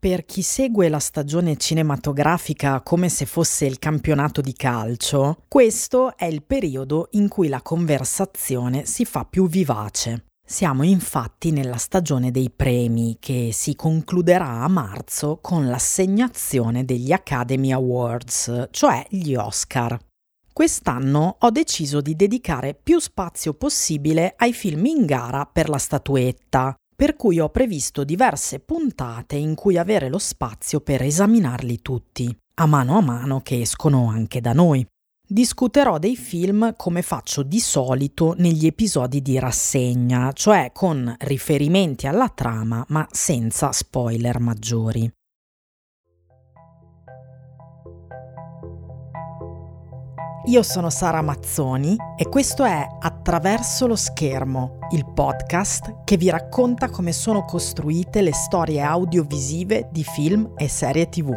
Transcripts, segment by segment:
Per chi segue la stagione cinematografica come se fosse il campionato di calcio, questo è il periodo in cui la conversazione si fa più vivace. Siamo infatti nella stagione dei premi che si concluderà a marzo con l'assegnazione degli Academy Awards, cioè gli Oscar. Quest'anno ho deciso di dedicare più spazio possibile ai film in gara per la statuetta, per cui ho previsto diverse puntate in cui avere lo spazio per esaminarli tutti, a mano a mano che escono anche da noi. Discuterò dei film come faccio di solito negli episodi di rassegna, cioè con riferimenti alla trama ma senza spoiler maggiori. Io sono Sara Mazzoni e questo è Attraverso lo schermo, il podcast che vi racconta come sono costruite le storie audiovisive di film e serie tv.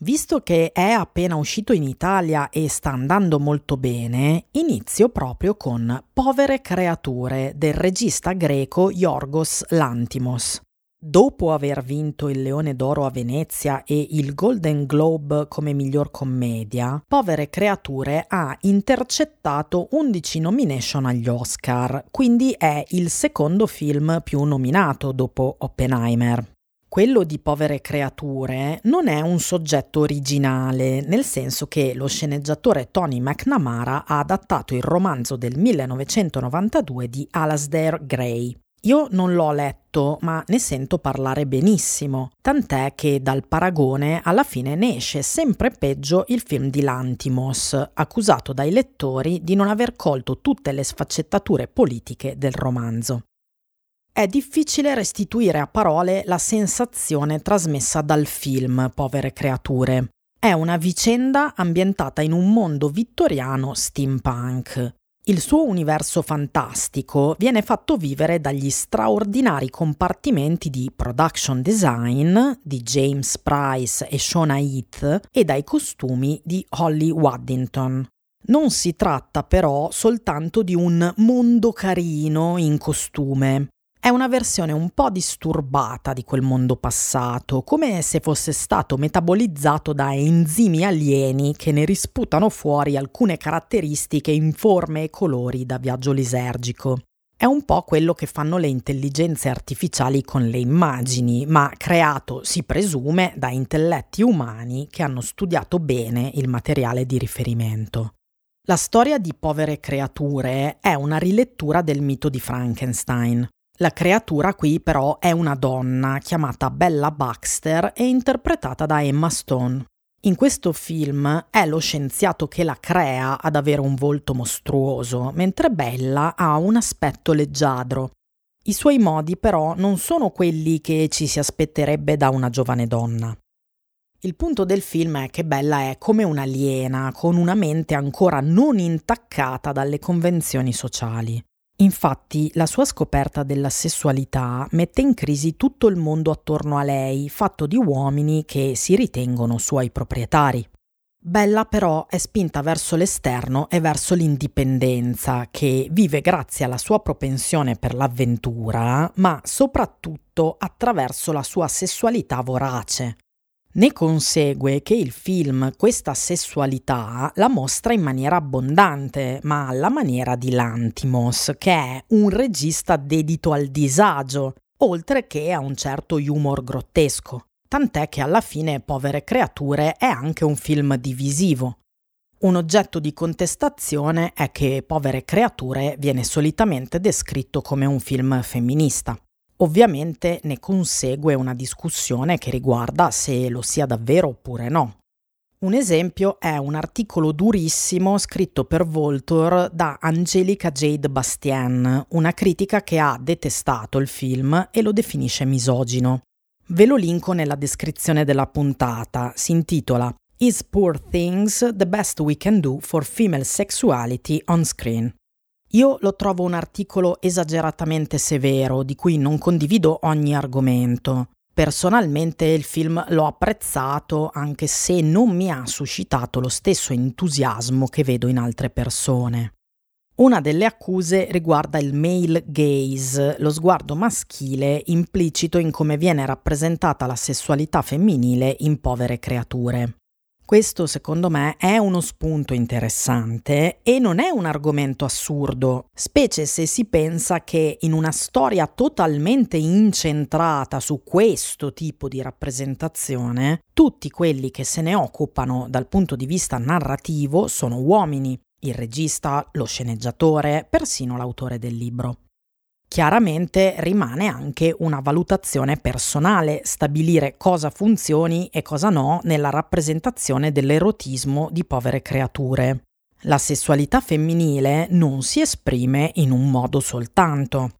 Visto che è appena uscito in Italia e sta andando molto bene, inizio proprio con Povere creature del regista greco Yorgos Lantimos. Dopo aver vinto il Leone d'Oro a Venezia e il Golden Globe come miglior commedia, Povere Creature ha intercettato 11 nomination agli Oscar, quindi è il secondo film più nominato dopo Oppenheimer. Quello di Povere Creature non è un soggetto originale, nel senso che lo sceneggiatore Tony McNamara ha adattato il romanzo del 1992 di Alasdair Gray. Io non l'ho letto, ma ne sento parlare benissimo, tant'è che dal paragone alla fine ne esce sempre peggio il film di Lantimos, accusato dai lettori di non aver colto tutte le sfaccettature politiche del romanzo. È difficile restituire a parole la sensazione trasmessa dal film Povere creature. È una vicenda ambientata in un mondo vittoriano steampunk. Il suo universo fantastico viene fatto vivere dagli straordinari compartimenti di production design di James Price e Shona Heath e dai costumi di Holly Waddington. Non si tratta però soltanto di un mondo carino in costume, è una versione un po' disturbata di quel mondo passato, come se fosse stato metabolizzato da enzimi alieni che ne risputano fuori alcune caratteristiche in forme e colori da viaggio lisergico. È un po' quello che fanno le intelligenze artificiali con le immagini, ma creato, si presume, da intelletti umani che hanno studiato bene il materiale di riferimento. La storia di povere creature è una rilettura del mito di Frankenstein. La creatura qui però è una donna chiamata Bella Baxter e interpretata da Emma Stone. In questo film è lo scienziato che la crea ad avere un volto mostruoso, mentre Bella ha un aspetto leggiadro. I suoi modi però non sono quelli che ci si aspetterebbe da una giovane donna. Il punto del film è che Bella è come un'aliena, con una mente ancora non intaccata dalle convenzioni sociali. Infatti la sua scoperta della sessualità mette in crisi tutto il mondo attorno a lei, fatto di uomini che si ritengono suoi proprietari. Bella però è spinta verso l'esterno e verso l'indipendenza, che vive grazie alla sua propensione per l'avventura, ma soprattutto attraverso la sua sessualità vorace. Ne consegue che il film questa sessualità la mostra in maniera abbondante, ma alla maniera di Lantimos, che è un regista dedito al disagio, oltre che a un certo humor grottesco. Tant'è che alla fine Povere creature è anche un film divisivo. Un oggetto di contestazione è che Povere creature viene solitamente descritto come un film femminista. Ovviamente ne consegue una discussione che riguarda se lo sia davvero oppure no. Un esempio è un articolo durissimo scritto per Voltor da Angelica Jade Bastien, una critica che ha detestato il film e lo definisce misogino. Ve lo linko nella descrizione della puntata, si intitola Is Poor Things the Best We Can Do for Female Sexuality on Screen? Io lo trovo un articolo esageratamente severo, di cui non condivido ogni argomento. Personalmente il film l'ho apprezzato anche se non mi ha suscitato lo stesso entusiasmo che vedo in altre persone. Una delle accuse riguarda il male gaze, lo sguardo maschile implicito in come viene rappresentata la sessualità femminile in povere creature. Questo secondo me è uno spunto interessante e non è un argomento assurdo, specie se si pensa che in una storia totalmente incentrata su questo tipo di rappresentazione, tutti quelli che se ne occupano dal punto di vista narrativo sono uomini, il regista, lo sceneggiatore, persino l'autore del libro. Chiaramente rimane anche una valutazione personale stabilire cosa funzioni e cosa no nella rappresentazione dell'erotismo di povere creature. La sessualità femminile non si esprime in un modo soltanto.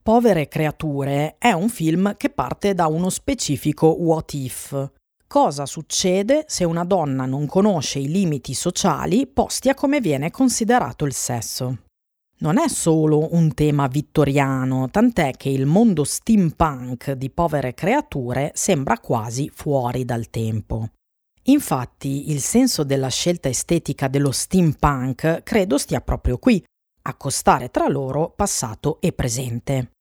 Povere creature è un film che parte da uno specifico what if. Cosa succede se una donna non conosce i limiti sociali posti a come viene considerato il sesso? Non è solo un tema vittoriano, tant'è che il mondo steampunk di povere creature sembra quasi fuori dal tempo. Infatti il senso della scelta estetica dello steampunk credo stia proprio qui, accostare tra loro passato e presente.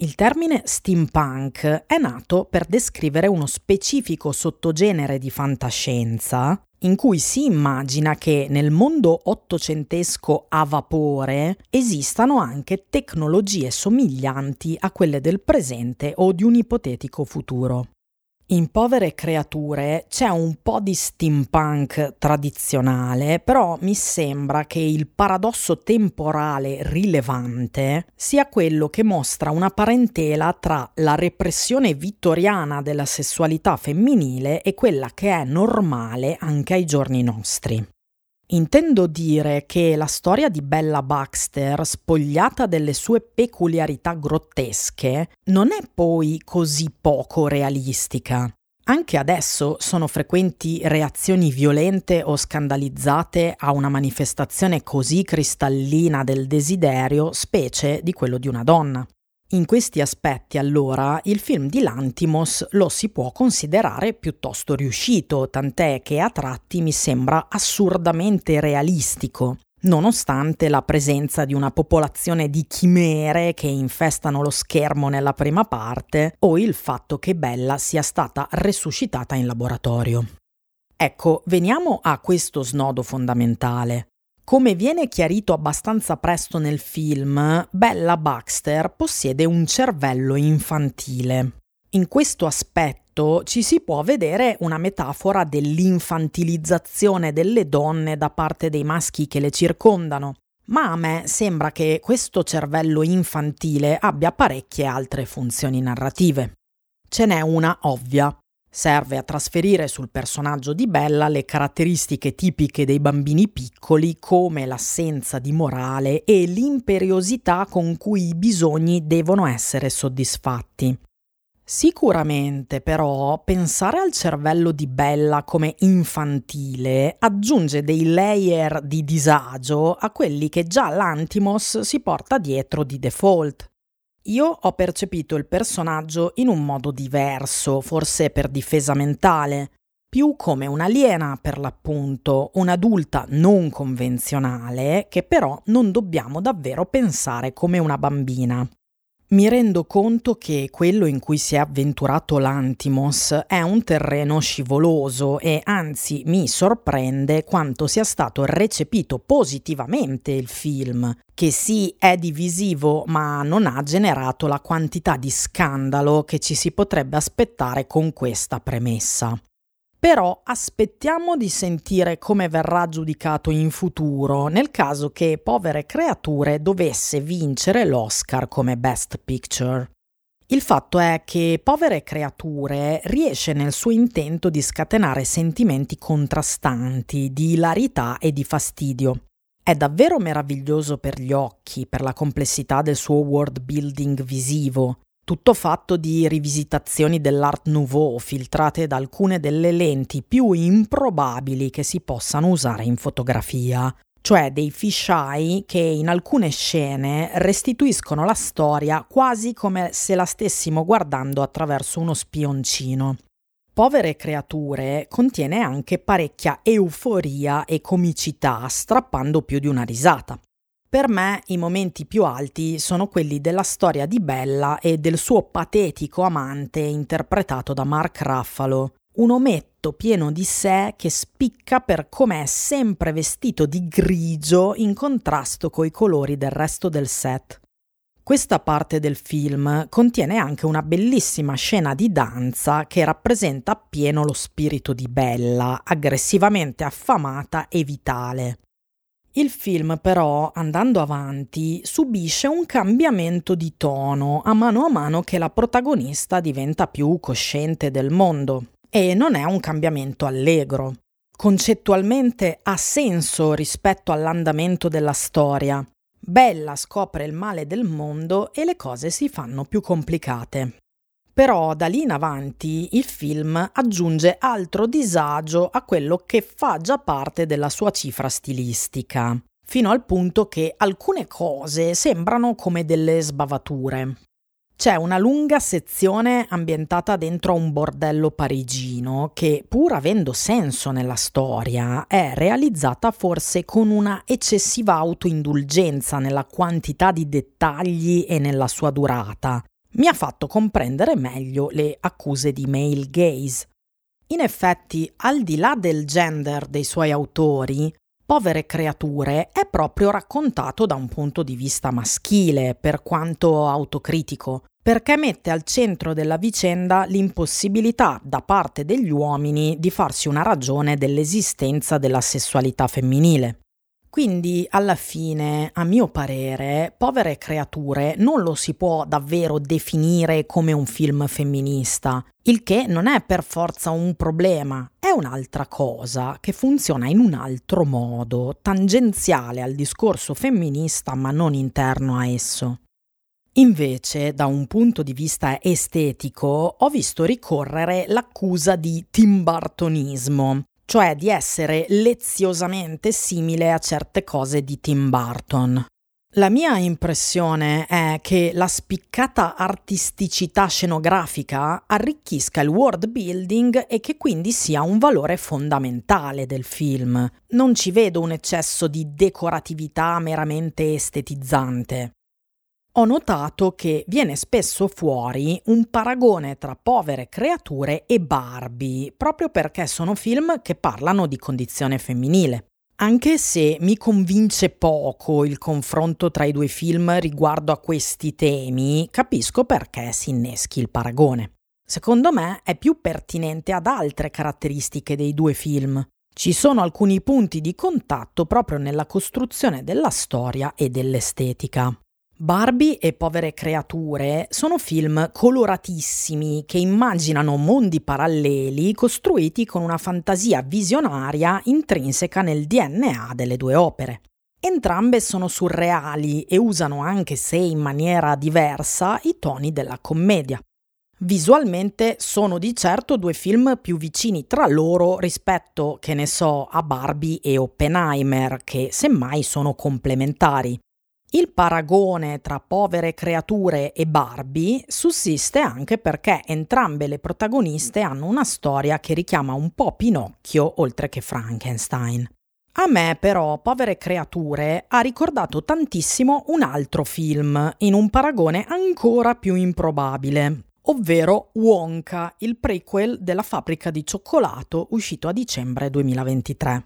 Il termine steampunk è nato per descrivere uno specifico sottogenere di fantascienza in cui si immagina che nel mondo ottocentesco a vapore esistano anche tecnologie somiglianti a quelle del presente o di un ipotetico futuro. In Povere Creature c'è un po' di steampunk tradizionale, però mi sembra che il paradosso temporale rilevante sia quello che mostra una parentela tra la repressione vittoriana della sessualità femminile e quella che è normale anche ai giorni nostri. Intendo dire che la storia di Bella Baxter, spogliata delle sue peculiarità grottesche, non è poi così poco realistica. Anche adesso sono frequenti reazioni violente o scandalizzate a una manifestazione così cristallina del desiderio, specie di quello di una donna. In questi aspetti, allora, il film di Lantimos lo si può considerare piuttosto riuscito, tant'è che a tratti mi sembra assurdamente realistico, nonostante la presenza di una popolazione di chimere che infestano lo schermo nella prima parte o il fatto che Bella sia stata resuscitata in laboratorio. Ecco, veniamo a questo snodo fondamentale. Come viene chiarito abbastanza presto nel film, Bella Baxter possiede un cervello infantile. In questo aspetto ci si può vedere una metafora dell'infantilizzazione delle donne da parte dei maschi che le circondano, ma a me sembra che questo cervello infantile abbia parecchie altre funzioni narrative. Ce n'è una ovvia, Serve a trasferire sul personaggio di Bella le caratteristiche tipiche dei bambini piccoli come l'assenza di morale e l'imperiosità con cui i bisogni devono essere soddisfatti. Sicuramente però pensare al cervello di Bella come infantile aggiunge dei layer di disagio a quelli che già l'Antimos si porta dietro di default. Io ho percepito il personaggio in un modo diverso, forse per difesa mentale, più come un'aliena per l'appunto, un'adulta non convenzionale che però non dobbiamo davvero pensare come una bambina. Mi rendo conto che quello in cui si è avventurato l'Antimos è un terreno scivoloso e anzi mi sorprende quanto sia stato recepito positivamente il film, che sì è divisivo ma non ha generato la quantità di scandalo che ci si potrebbe aspettare con questa premessa. Però aspettiamo di sentire come verrà giudicato in futuro nel caso che Povere Creature dovesse vincere l'Oscar come Best Picture. Il fatto è che Povere Creature riesce nel suo intento di scatenare sentimenti contrastanti, di ilarità e di fastidio. È davvero meraviglioso per gli occhi, per la complessità del suo world building visivo, tutto fatto di rivisitazioni dell'Art Nouveau filtrate da alcune delle lenti più improbabili che si possano usare in fotografia, cioè dei fisheye che in alcune scene restituiscono la storia quasi come se la stessimo guardando attraverso uno spioncino. Povere creature contiene anche parecchia euforia e comicità, strappando più di una risata. Per me i momenti più alti sono quelli della storia di Bella e del suo patetico amante interpretato da Mark Ruffalo, un ometto pieno di sé che spicca per com'è sempre vestito di grigio in contrasto coi colori del resto del set. Questa parte del film contiene anche una bellissima scena di danza che rappresenta appieno lo spirito di Bella, aggressivamente affamata e vitale. Il film però, andando avanti, subisce un cambiamento di tono a mano a mano che la protagonista diventa più cosciente del mondo. E non è un cambiamento allegro. Concettualmente ha senso rispetto all'andamento della storia. Bella scopre il male del mondo e le cose si fanno più complicate. Però da lì in avanti il film aggiunge altro disagio a quello che fa già parte della sua cifra stilistica, fino al punto che alcune cose sembrano come delle sbavature. C'è una lunga sezione ambientata dentro un bordello parigino che, pur avendo senso nella storia, è realizzata forse con una eccessiva autoindulgenza nella quantità di dettagli e nella sua durata, mi ha fatto comprendere meglio le accuse di male gaze. In effetti, al di là del gender dei suoi autori, Povere creature è proprio raccontato da un punto di vista maschile, per quanto autocritico, perché mette al centro della vicenda l'impossibilità da parte degli uomini di farsi una ragione dell'esistenza della sessualità femminile. Quindi alla fine, a mio parere, Povere creature non lo si può davvero definire come un film femminista, il che non è per forza un problema, è un'altra cosa che funziona in un altro modo, tangenziale al discorso femminista ma non interno a esso. Invece, da un punto di vista estetico, ho visto ricorrere l'accusa di timbartonismo, cioè di essere leziosamente simile a certe cose di Tim Burton. La mia impressione è che la spiccata artisticità scenografica arricchisca il world building e che quindi sia un valore fondamentale del film. Non ci vedo un eccesso di decoratività meramente estetizzante ho notato che viene spesso fuori un paragone tra povere creature e Barbie, proprio perché sono film che parlano di condizione femminile. Anche se mi convince poco il confronto tra i due film riguardo a questi temi, capisco perché si inneschi il paragone. Secondo me è più pertinente ad altre caratteristiche dei due film. Ci sono alcuni punti di contatto proprio nella costruzione della storia e dell'estetica. Barbie e Povere creature sono film coloratissimi che immaginano mondi paralleli costruiti con una fantasia visionaria intrinseca nel DNA delle due opere. Entrambe sono surreali e usano, anche se in maniera diversa, i toni della commedia. Visualmente sono di certo due film più vicini tra loro rispetto, che ne so, a Barbie e Oppenheimer, che semmai sono complementari. Il paragone tra povere creature e Barbie sussiste anche perché entrambe le protagoniste hanno una storia che richiama un po' Pinocchio oltre che Frankenstein. A me però Povere creature ha ricordato tantissimo un altro film, in un paragone ancora più improbabile, ovvero Wonka, il prequel della fabbrica di cioccolato uscito a dicembre 2023.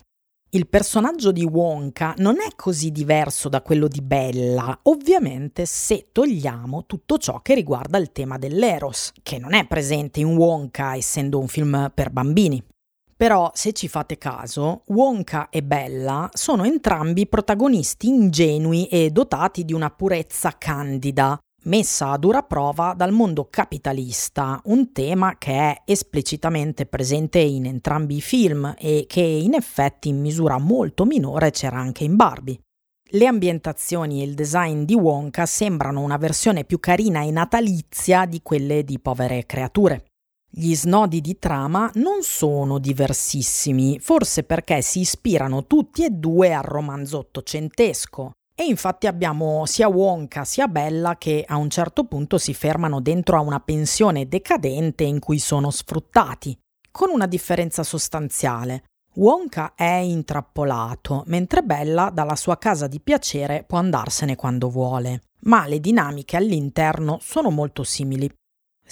Il personaggio di Wonka non è così diverso da quello di Bella, ovviamente se togliamo tutto ciò che riguarda il tema dell'Eros, che non è presente in Wonka essendo un film per bambini. Però, se ci fate caso, Wonka e Bella sono entrambi protagonisti ingenui e dotati di una purezza candida, messa a dura prova dal mondo capitalista, un tema che è esplicitamente presente in entrambi i film e che in effetti in misura molto minore c'era anche in Barbie. Le ambientazioni e il design di Wonka sembrano una versione più carina e natalizia di quelle di Povere creature. Gli snodi di trama non sono diversissimi, forse perché si ispirano tutti e due al romanzo ottocentesco, e infatti abbiamo sia Wonka sia Bella che a un certo punto si fermano dentro a una pensione decadente in cui sono sfruttati, con una differenza sostanziale. Wonka è intrappolato, mentre Bella dalla sua casa di piacere può andarsene quando vuole, ma le dinamiche all'interno sono molto simili.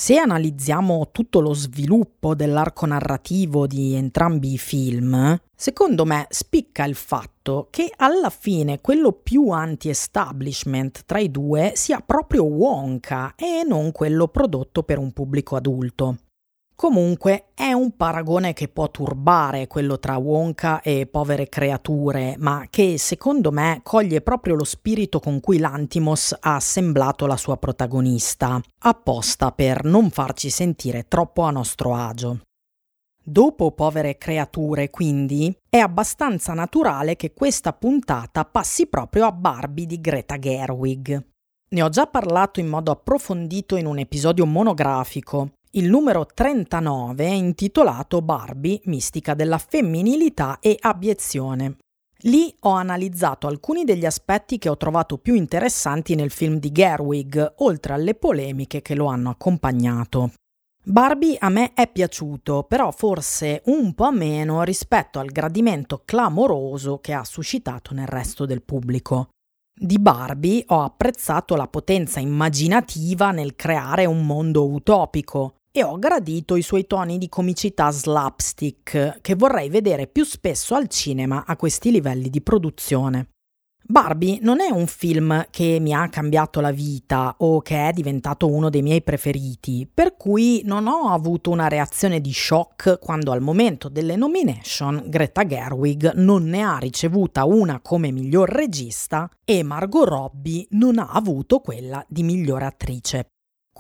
Se analizziamo tutto lo sviluppo dell'arco narrativo di entrambi i film, secondo me spicca il fatto che alla fine quello più anti-establishment tra i due sia proprio Wonka e non quello prodotto per un pubblico adulto. Comunque è un paragone che può turbare quello tra Wonka e povere creature, ma che secondo me coglie proprio lo spirito con cui l'Antimos ha assemblato la sua protagonista, apposta per non farci sentire troppo a nostro agio. Dopo povere creature, quindi, è abbastanza naturale che questa puntata passi proprio a Barbie di Greta Gerwig. Ne ho già parlato in modo approfondito in un episodio monografico il numero 39 è intitolato Barbie, mistica della femminilità e abiezione. Lì ho analizzato alcuni degli aspetti che ho trovato più interessanti nel film di Gerwig, oltre alle polemiche che lo hanno accompagnato. Barbie a me è piaciuto, però forse un po' meno rispetto al gradimento clamoroso che ha suscitato nel resto del pubblico. Di Barbie ho apprezzato la potenza immaginativa nel creare un mondo utopico, e ho gradito i suoi toni di comicità slapstick che vorrei vedere più spesso al cinema a questi livelli di produzione. Barbie non è un film che mi ha cambiato la vita o che è diventato uno dei miei preferiti, per cui non ho avuto una reazione di shock quando al momento delle nomination Greta Gerwig non ne ha ricevuta una come miglior regista e Margot Robbie non ha avuto quella di miglior attrice.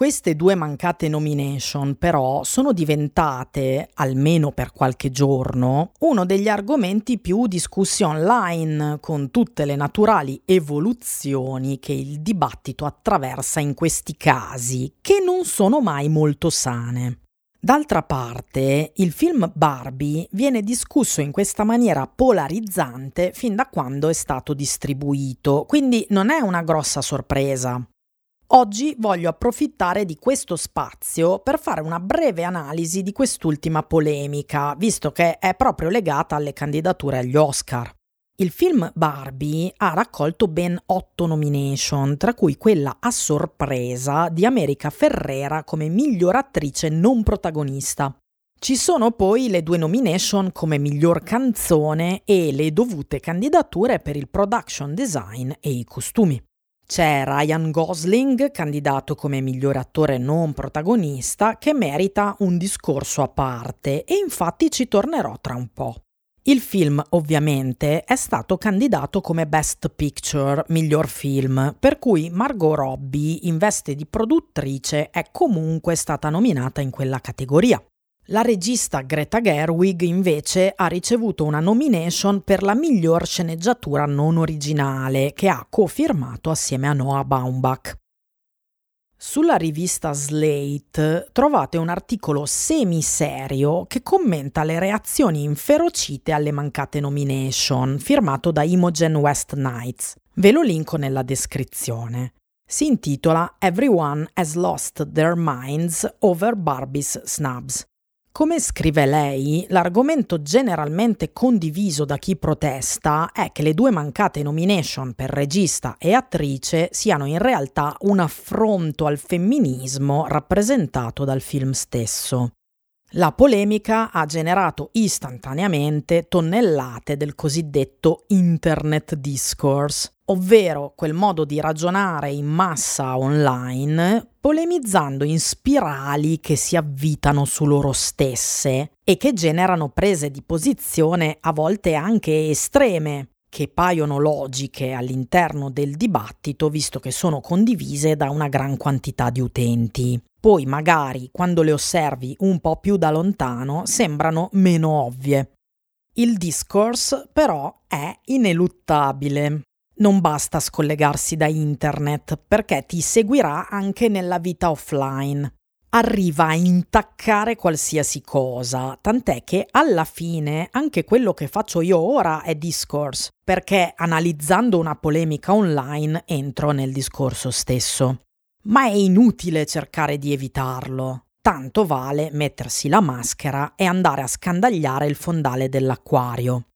Queste due mancate nomination però sono diventate, almeno per qualche giorno, uno degli argomenti più discussi online, con tutte le naturali evoluzioni che il dibattito attraversa in questi casi, che non sono mai molto sane. D'altra parte, il film Barbie viene discusso in questa maniera polarizzante fin da quando è stato distribuito, quindi non è una grossa sorpresa. Oggi voglio approfittare di questo spazio per fare una breve analisi di quest'ultima polemica, visto che è proprio legata alle candidature agli Oscar. Il film Barbie ha raccolto ben otto nomination, tra cui quella a sorpresa di America Ferrera come miglior attrice non protagonista. Ci sono poi le due nomination come miglior canzone e le dovute candidature per il production design e i costumi. C'è Ryan Gosling, candidato come miglior attore non protagonista, che merita un discorso a parte e infatti ci tornerò tra un po'. Il film ovviamente è stato candidato come Best Picture, miglior film, per cui Margot Robbie in veste di produttrice è comunque stata nominata in quella categoria. La regista Greta Gerwig invece ha ricevuto una nomination per la miglior sceneggiatura non originale che ha cofirmato assieme a Noah Baumbach. Sulla rivista Slate trovate un articolo semiserio che commenta le reazioni inferocite alle mancate nomination, firmato da Imogen West Knights. Ve lo linko nella descrizione. Si intitola Everyone has lost their minds over Barbie's snubs. Come scrive lei, l'argomento generalmente condiviso da chi protesta è che le due mancate nomination per regista e attrice siano in realtà un affronto al femminismo rappresentato dal film stesso. La polemica ha generato istantaneamente tonnellate del cosiddetto Internet Discourse, ovvero quel modo di ragionare in massa online, polemizzando in spirali che si avvitano su loro stesse e che generano prese di posizione a volte anche estreme, che paiono logiche all'interno del dibattito visto che sono condivise da una gran quantità di utenti. Poi magari quando le osservi un po' più da lontano sembrano meno ovvie. Il discourse però è ineluttabile. Non basta scollegarsi da internet perché ti seguirà anche nella vita offline. Arriva a intaccare qualsiasi cosa, tant'è che alla fine anche quello che faccio io ora è discourse, perché analizzando una polemica online entro nel discorso stesso ma è inutile cercare di evitarlo. tanto vale mettersi la maschera e andare a scandagliare il fondale dell'acquario.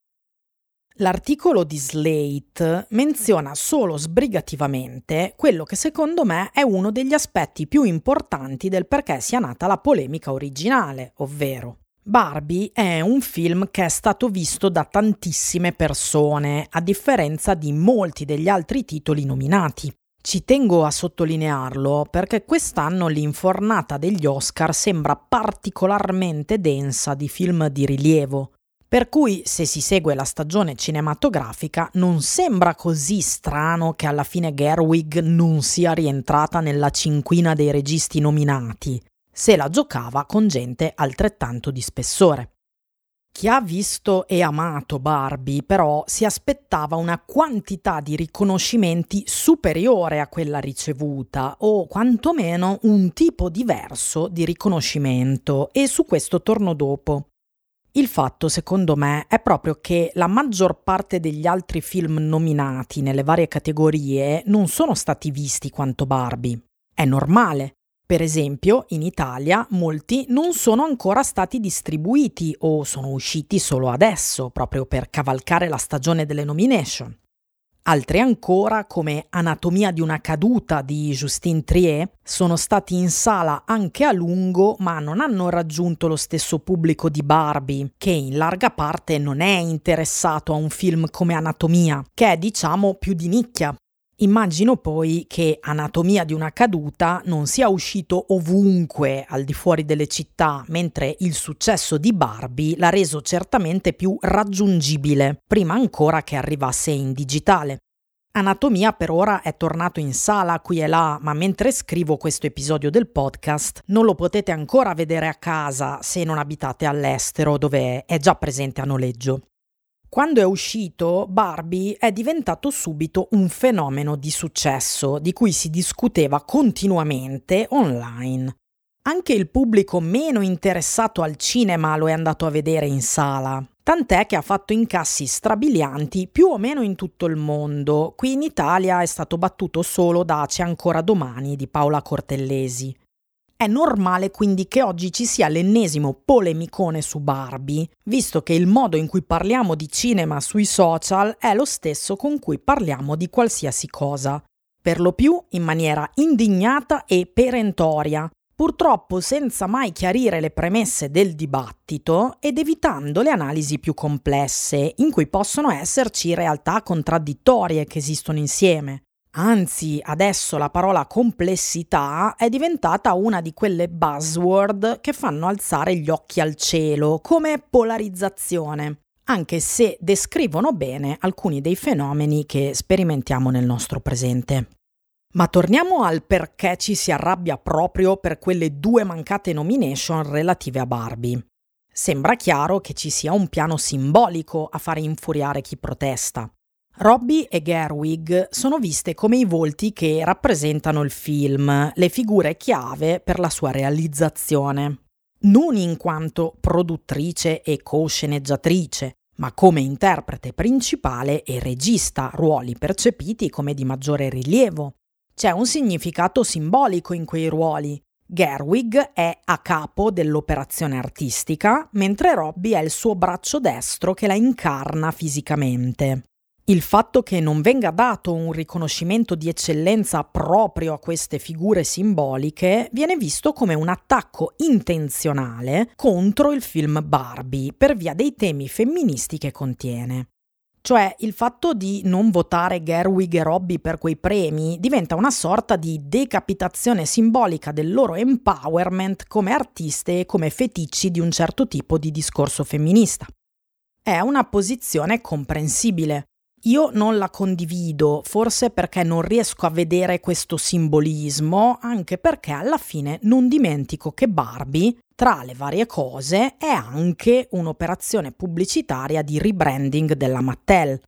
L'articolo di Slate menziona solo sbrigativamente quello che secondo me è uno degli aspetti più importanti del perché sia nata la polemica originale, ovvero Barbie è un film che è stato visto da tantissime persone, a differenza di molti degli altri titoli nominati. Ci tengo a sottolinearlo perché quest'anno l'infornata degli Oscar sembra particolarmente densa di film di rilievo. Per cui, se si segue la stagione cinematografica, non sembra così strano che alla fine Gerwig non sia rientrata nella cinquina dei registi nominati, se la giocava con gente altrettanto di spessore. Chi ha visto e amato Barbie però si aspettava una quantità di riconoscimenti superiore a quella ricevuta o quantomeno un tipo diverso di riconoscimento e su questo torno dopo. Il fatto, secondo me, è proprio che la maggior parte degli altri film nominati nelle varie categorie non sono stati visti quanto Barbie. È normale. Per esempio, in Italia molti non sono ancora stati distribuiti o sono usciti solo adesso, proprio per cavalcare la stagione delle nomination. Altri ancora, come Anatomia di una caduta di Justine Trier, sono stati in sala anche a lungo, ma non hanno raggiunto lo stesso pubblico di Barbie, che in larga parte non è interessato a un film come Anatomia, che è diciamo più di nicchia. Immagino poi che Anatomia di una caduta non sia uscito ovunque al di fuori delle città, mentre il successo di Barbie l'ha reso certamente più raggiungibile, prima ancora che arrivasse in digitale. Anatomia per ora è tornato in sala qui e là, ma mentre scrivo questo episodio del podcast non lo potete ancora vedere a casa se non abitate all'estero dove è già presente a noleggio. Quando è uscito, Barbie è diventato subito un fenomeno di successo di cui si discuteva continuamente online. Anche il pubblico meno interessato al cinema lo è andato a vedere in sala, tant'è che ha fatto incassi strabilianti più o meno in tutto il mondo. Qui in Italia è stato battuto solo da C'è ancora domani di Paola Cortellesi. È normale quindi che oggi ci sia l'ennesimo polemicone su Barbie, visto che il modo in cui parliamo di cinema sui social è lo stesso con cui parliamo di qualsiasi cosa, per lo più in maniera indignata e perentoria, purtroppo senza mai chiarire le premesse del dibattito ed evitando le analisi più complesse, in cui possono esserci realtà contraddittorie che esistono insieme. Anzi, adesso la parola complessità è diventata una di quelle buzzword che fanno alzare gli occhi al cielo, come polarizzazione, anche se descrivono bene alcuni dei fenomeni che sperimentiamo nel nostro presente. Ma torniamo al perché ci si arrabbia proprio per quelle due mancate nomination relative a Barbie. Sembra chiaro che ci sia un piano simbolico a fare infuriare chi protesta. Robbie e Gerwig sono viste come i volti che rappresentano il film, le figure chiave per la sua realizzazione. Non in quanto produttrice e co-sceneggiatrice, ma come interprete principale e regista, ruoli percepiti come di maggiore rilievo. C'è un significato simbolico in quei ruoli. Gerwig è a capo dell'operazione artistica, mentre Robbie è il suo braccio destro che la incarna fisicamente. Il fatto che non venga dato un riconoscimento di eccellenza proprio a queste figure simboliche viene visto come un attacco intenzionale contro il film Barbie per via dei temi femministi che contiene. Cioè il fatto di non votare Gerwig e Robbie per quei premi diventa una sorta di decapitazione simbolica del loro empowerment come artiste e come feticci di un certo tipo di discorso femminista. È una posizione comprensibile, io non la condivido, forse perché non riesco a vedere questo simbolismo, anche perché alla fine non dimentico che Barbie, tra le varie cose, è anche un'operazione pubblicitaria di rebranding della Mattel.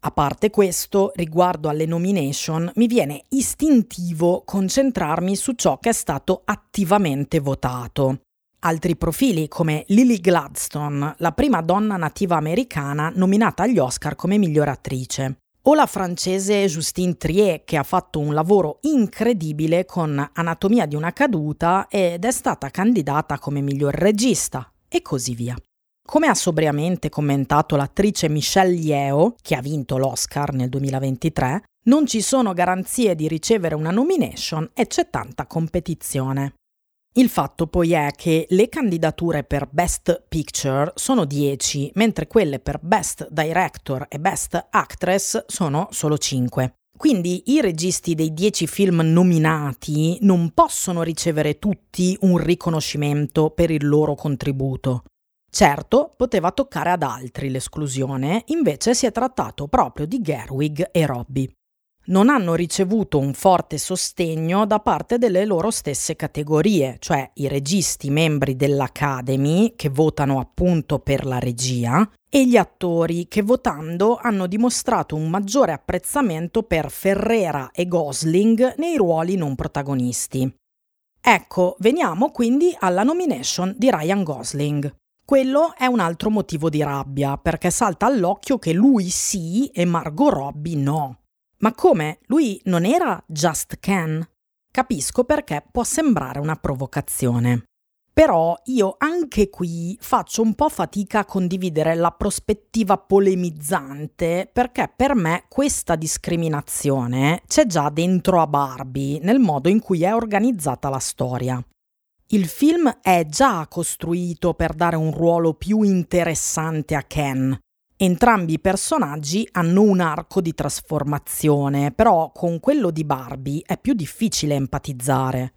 A parte questo, riguardo alle nomination, mi viene istintivo concentrarmi su ciò che è stato attivamente votato. Altri profili come Lily Gladstone, la prima donna nativa americana nominata agli Oscar come miglior attrice, o la francese Justine Trier che ha fatto un lavoro incredibile con Anatomia di una caduta ed è stata candidata come miglior regista e così via. Come ha sobriamente commentato l'attrice Michelle Yeo, che ha vinto l'Oscar nel 2023, non ci sono garanzie di ricevere una nomination e c'è tanta competizione. Il fatto poi è che le candidature per Best Picture sono 10, mentre quelle per Best Director e Best Actress sono solo 5. Quindi i registi dei 10 film nominati non possono ricevere tutti un riconoscimento per il loro contributo. Certo, poteva toccare ad altri l'esclusione, invece si è trattato proprio di Gerwig e Robbie. Non hanno ricevuto un forte sostegno da parte delle loro stesse categorie, cioè i registi membri dell'Academy che votano appunto per la regia e gli attori che votando hanno dimostrato un maggiore apprezzamento per Ferrera e Gosling nei ruoli non protagonisti. Ecco, veniamo quindi alla nomination di Ryan Gosling. Quello è un altro motivo di rabbia, perché salta all'occhio che lui sì e Margot Robbie no. Ma come? Lui non era Just Ken? Capisco perché può sembrare una provocazione. Però io anche qui faccio un po' fatica a condividere la prospettiva polemizzante perché per me questa discriminazione c'è già dentro a Barbie nel modo in cui è organizzata la storia. Il film è già costruito per dare un ruolo più interessante a Ken. Entrambi i personaggi hanno un arco di trasformazione, però con quello di Barbie è più difficile empatizzare.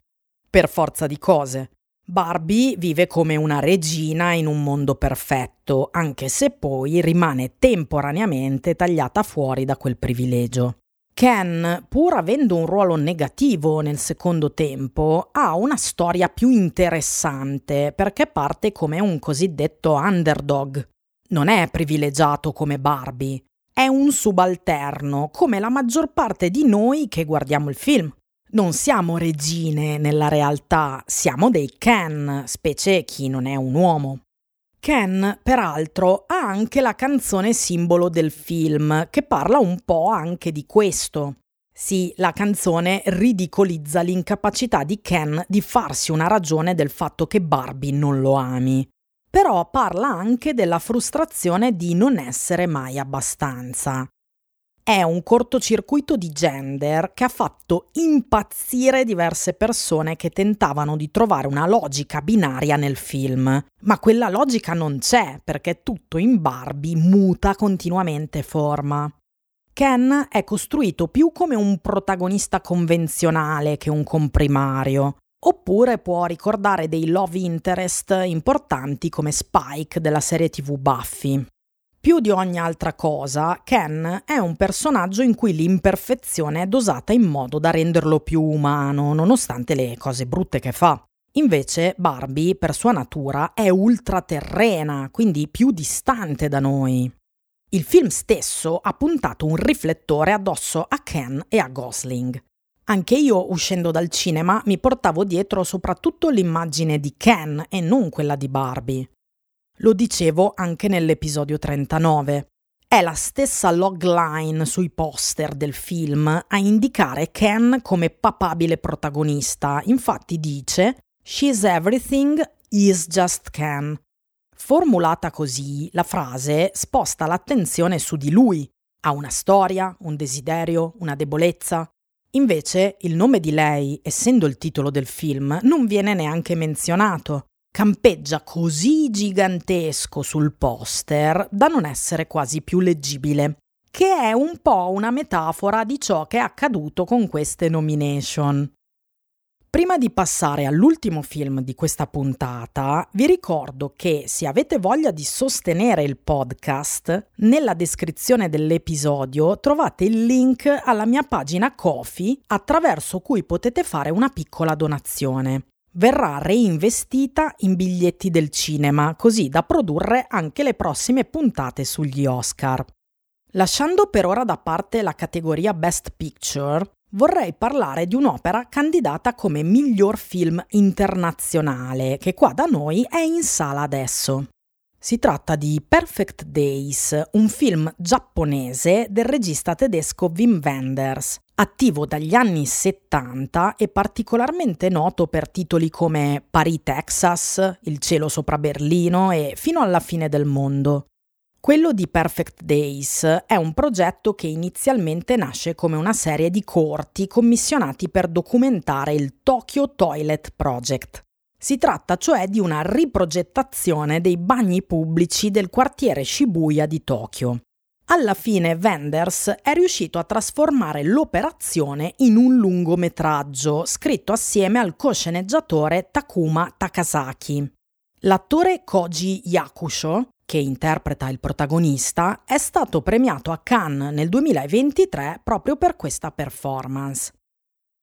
Per forza di cose. Barbie vive come una regina in un mondo perfetto, anche se poi rimane temporaneamente tagliata fuori da quel privilegio. Ken, pur avendo un ruolo negativo nel secondo tempo, ha una storia più interessante perché parte come un cosiddetto underdog. Non è privilegiato come Barbie, è un subalterno come la maggior parte di noi che guardiamo il film. Non siamo regine nella realtà, siamo dei Ken, specie chi non è un uomo. Ken, peraltro, ha anche la canzone simbolo del film, che parla un po' anche di questo. Sì, la canzone ridicolizza l'incapacità di Ken di farsi una ragione del fatto che Barbie non lo ami. Però parla anche della frustrazione di non essere mai abbastanza. È un cortocircuito di gender che ha fatto impazzire diverse persone che tentavano di trovare una logica binaria nel film. Ma quella logica non c'è perché tutto in Barbie muta continuamente forma. Ken è costruito più come un protagonista convenzionale che un comprimario, oppure può ricordare dei love interest importanti come Spike della serie TV Buffy. Più di ogni altra cosa, Ken è un personaggio in cui l'imperfezione è dosata in modo da renderlo più umano, nonostante le cose brutte che fa. Invece Barbie, per sua natura, è ultraterrena, quindi più distante da noi. Il film stesso ha puntato un riflettore addosso a Ken e a Gosling. Anche io, uscendo dal cinema, mi portavo dietro soprattutto l'immagine di Ken e non quella di Barbie. Lo dicevo anche nell'episodio 39. È la stessa logline sui poster del film a indicare Ken come papabile protagonista. Infatti dice She's everything, is just Ken. Formulata così, la frase sposta l'attenzione su di lui. Ha una storia, un desiderio, una debolezza. Invece il nome di lei, essendo il titolo del film, non viene neanche menzionato campeggia così gigantesco sul poster da non essere quasi più leggibile, che è un po' una metafora di ciò che è accaduto con queste nomination. Prima di passare all'ultimo film di questa puntata, vi ricordo che se avete voglia di sostenere il podcast, nella descrizione dell'episodio trovate il link alla mia pagina Kofi attraverso cui potete fare una piccola donazione verrà reinvestita in biglietti del cinema, così da produrre anche le prossime puntate sugli Oscar. Lasciando per ora da parte la categoria Best Picture, vorrei parlare di un'opera candidata come miglior film internazionale, che qua da noi è in sala adesso. Si tratta di Perfect Days, un film giapponese del regista tedesco Wim Wenders, attivo dagli anni 70 e particolarmente noto per titoli come Paris, Texas, Il cielo sopra Berlino e Fino alla fine del mondo. Quello di Perfect Days è un progetto che inizialmente nasce come una serie di corti commissionati per documentare il Tokyo Toilet Project. Si tratta cioè di una riprogettazione dei bagni pubblici del quartiere Shibuya di Tokyo. Alla fine Wenders è riuscito a trasformare l'operazione in un lungometraggio scritto assieme al co-sceneggiatore Takuma Takasaki. L'attore Koji Yakusho che interpreta il protagonista, è stato premiato a Cannes nel 2023 proprio per questa performance.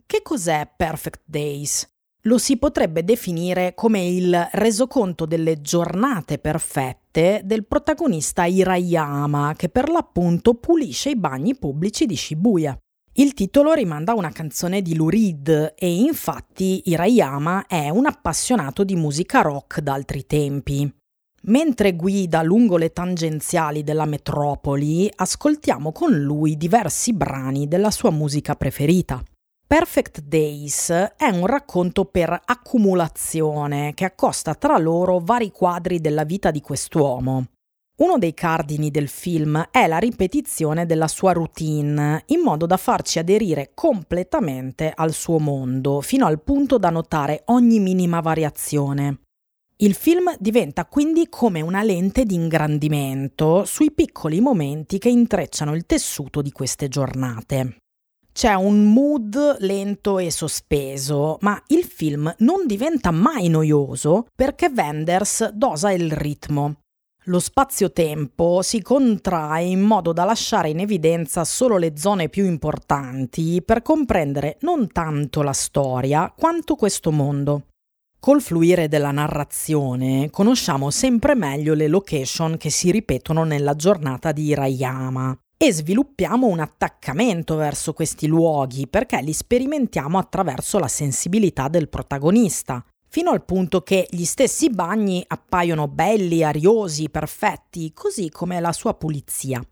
Che cos'è Perfect Days? Lo si potrebbe definire come il resoconto delle giornate perfette del protagonista Hirayama, che per l'appunto pulisce i bagni pubblici di Shibuya. Il titolo rimanda a una canzone di Lou Reed e infatti Hirayama è un appassionato di musica rock d'altri tempi. Mentre guida lungo le tangenziali della metropoli, ascoltiamo con lui diversi brani della sua musica preferita. Perfect Days è un racconto per accumulazione che accosta tra loro vari quadri della vita di quest'uomo. Uno dei cardini del film è la ripetizione della sua routine, in modo da farci aderire completamente al suo mondo, fino al punto da notare ogni minima variazione. Il film diventa quindi come una lente di ingrandimento sui piccoli momenti che intrecciano il tessuto di queste giornate. C'è un mood lento e sospeso, ma il film non diventa mai noioso perché Wenders dosa il ritmo. Lo spazio-tempo si contrae in modo da lasciare in evidenza solo le zone più importanti per comprendere non tanto la storia quanto questo mondo. Col fluire della narrazione conosciamo sempre meglio le location che si ripetono nella giornata di Hirayama e sviluppiamo un attaccamento verso questi luoghi perché li sperimentiamo attraverso la sensibilità del protagonista, fino al punto che gli stessi bagni appaiono belli, ariosi, perfetti, così come la sua pulizia.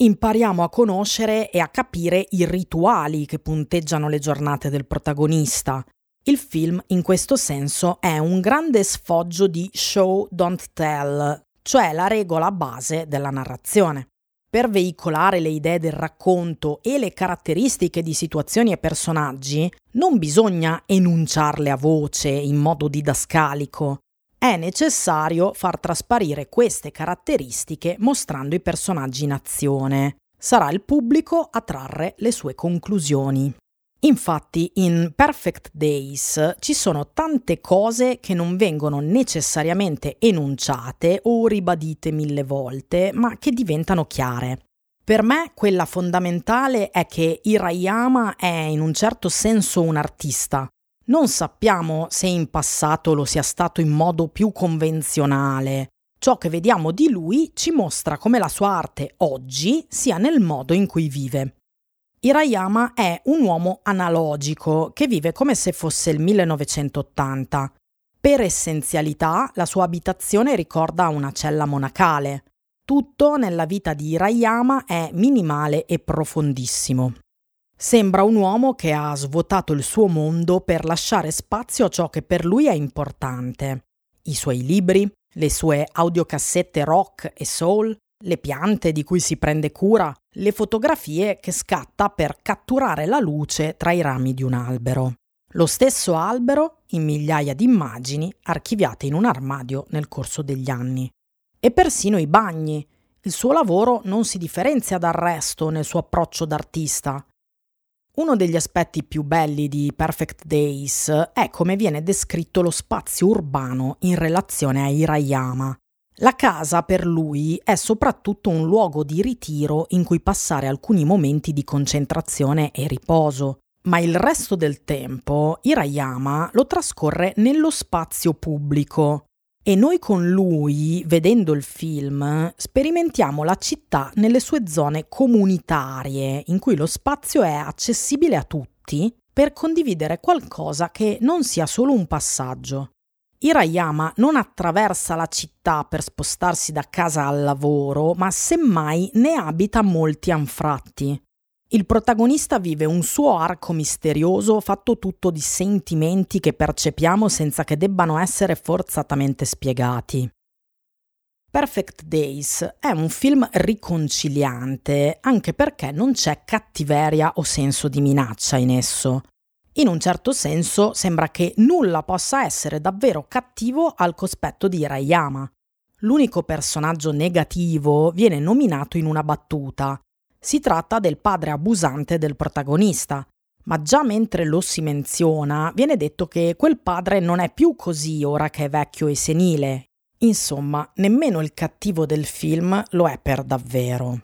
Impariamo a conoscere e a capire i rituali che punteggiano le giornate del protagonista, il film, in questo senso, è un grande sfoggio di show don't tell, cioè la regola base della narrazione. Per veicolare le idee del racconto e le caratteristiche di situazioni e personaggi, non bisogna enunciarle a voce in modo didascalico. È necessario far trasparire queste caratteristiche mostrando i personaggi in azione. Sarà il pubblico a trarre le sue conclusioni. Infatti in Perfect Days ci sono tante cose che non vengono necessariamente enunciate o ribadite mille volte, ma che diventano chiare. Per me quella fondamentale è che Hirayama è in un certo senso un artista. Non sappiamo se in passato lo sia stato in modo più convenzionale. Ciò che vediamo di lui ci mostra come la sua arte oggi sia nel modo in cui vive. Hirayama è un uomo analogico che vive come se fosse il 1980. Per essenzialità, la sua abitazione ricorda una cella monacale. Tutto nella vita di Hirayama è minimale e profondissimo. Sembra un uomo che ha svuotato il suo mondo per lasciare spazio a ciò che per lui è importante. I suoi libri, le sue audiocassette rock e soul, le piante di cui si prende cura, le fotografie che scatta per catturare la luce tra i rami di un albero. Lo stesso albero in migliaia di immagini archiviate in un armadio nel corso degli anni. E persino i bagni. Il suo lavoro non si differenzia dal resto nel suo approccio d'artista. Uno degli aspetti più belli di Perfect Days è come viene descritto lo spazio urbano in relazione a Hirayama, la casa per lui è soprattutto un luogo di ritiro in cui passare alcuni momenti di concentrazione e riposo, ma il resto del tempo Hirayama lo trascorre nello spazio pubblico e noi con lui, vedendo il film, sperimentiamo la città nelle sue zone comunitarie, in cui lo spazio è accessibile a tutti per condividere qualcosa che non sia solo un passaggio. Hirayama non attraversa la città per spostarsi da casa al lavoro, ma semmai ne abita molti anfratti. Il protagonista vive un suo arco misterioso fatto tutto di sentimenti che percepiamo senza che debbano essere forzatamente spiegati. Perfect Days è un film riconciliante anche perché non c'è cattiveria o senso di minaccia in esso. In un certo senso sembra che nulla possa essere davvero cattivo al cospetto di Rayama. L'unico personaggio negativo viene nominato in una battuta. Si tratta del padre abusante del protagonista, ma già mentre lo si menziona viene detto che quel padre non è più così ora che è vecchio e senile. Insomma, nemmeno il cattivo del film lo è per davvero.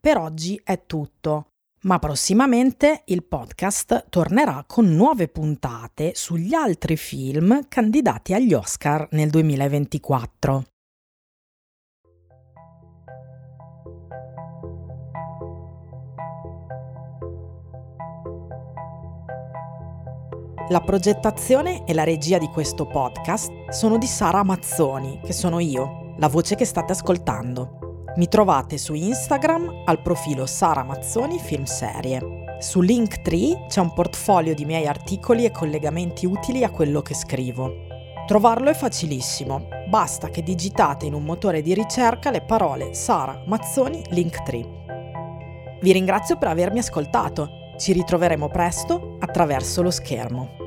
Per oggi è tutto ma prossimamente il podcast tornerà con nuove puntate sugli altri film candidati agli Oscar nel 2024. La progettazione e la regia di questo podcast sono di Sara Mazzoni, che sono io, la voce che state ascoltando. Mi trovate su Instagram al profilo Sara Mazzoni Film Serie. Su Linktree c'è un portfolio di miei articoli e collegamenti utili a quello che scrivo. Trovarlo è facilissimo, basta che digitate in un motore di ricerca le parole Sara Mazzoni Linktree. Vi ringrazio per avermi ascoltato, ci ritroveremo presto attraverso lo schermo.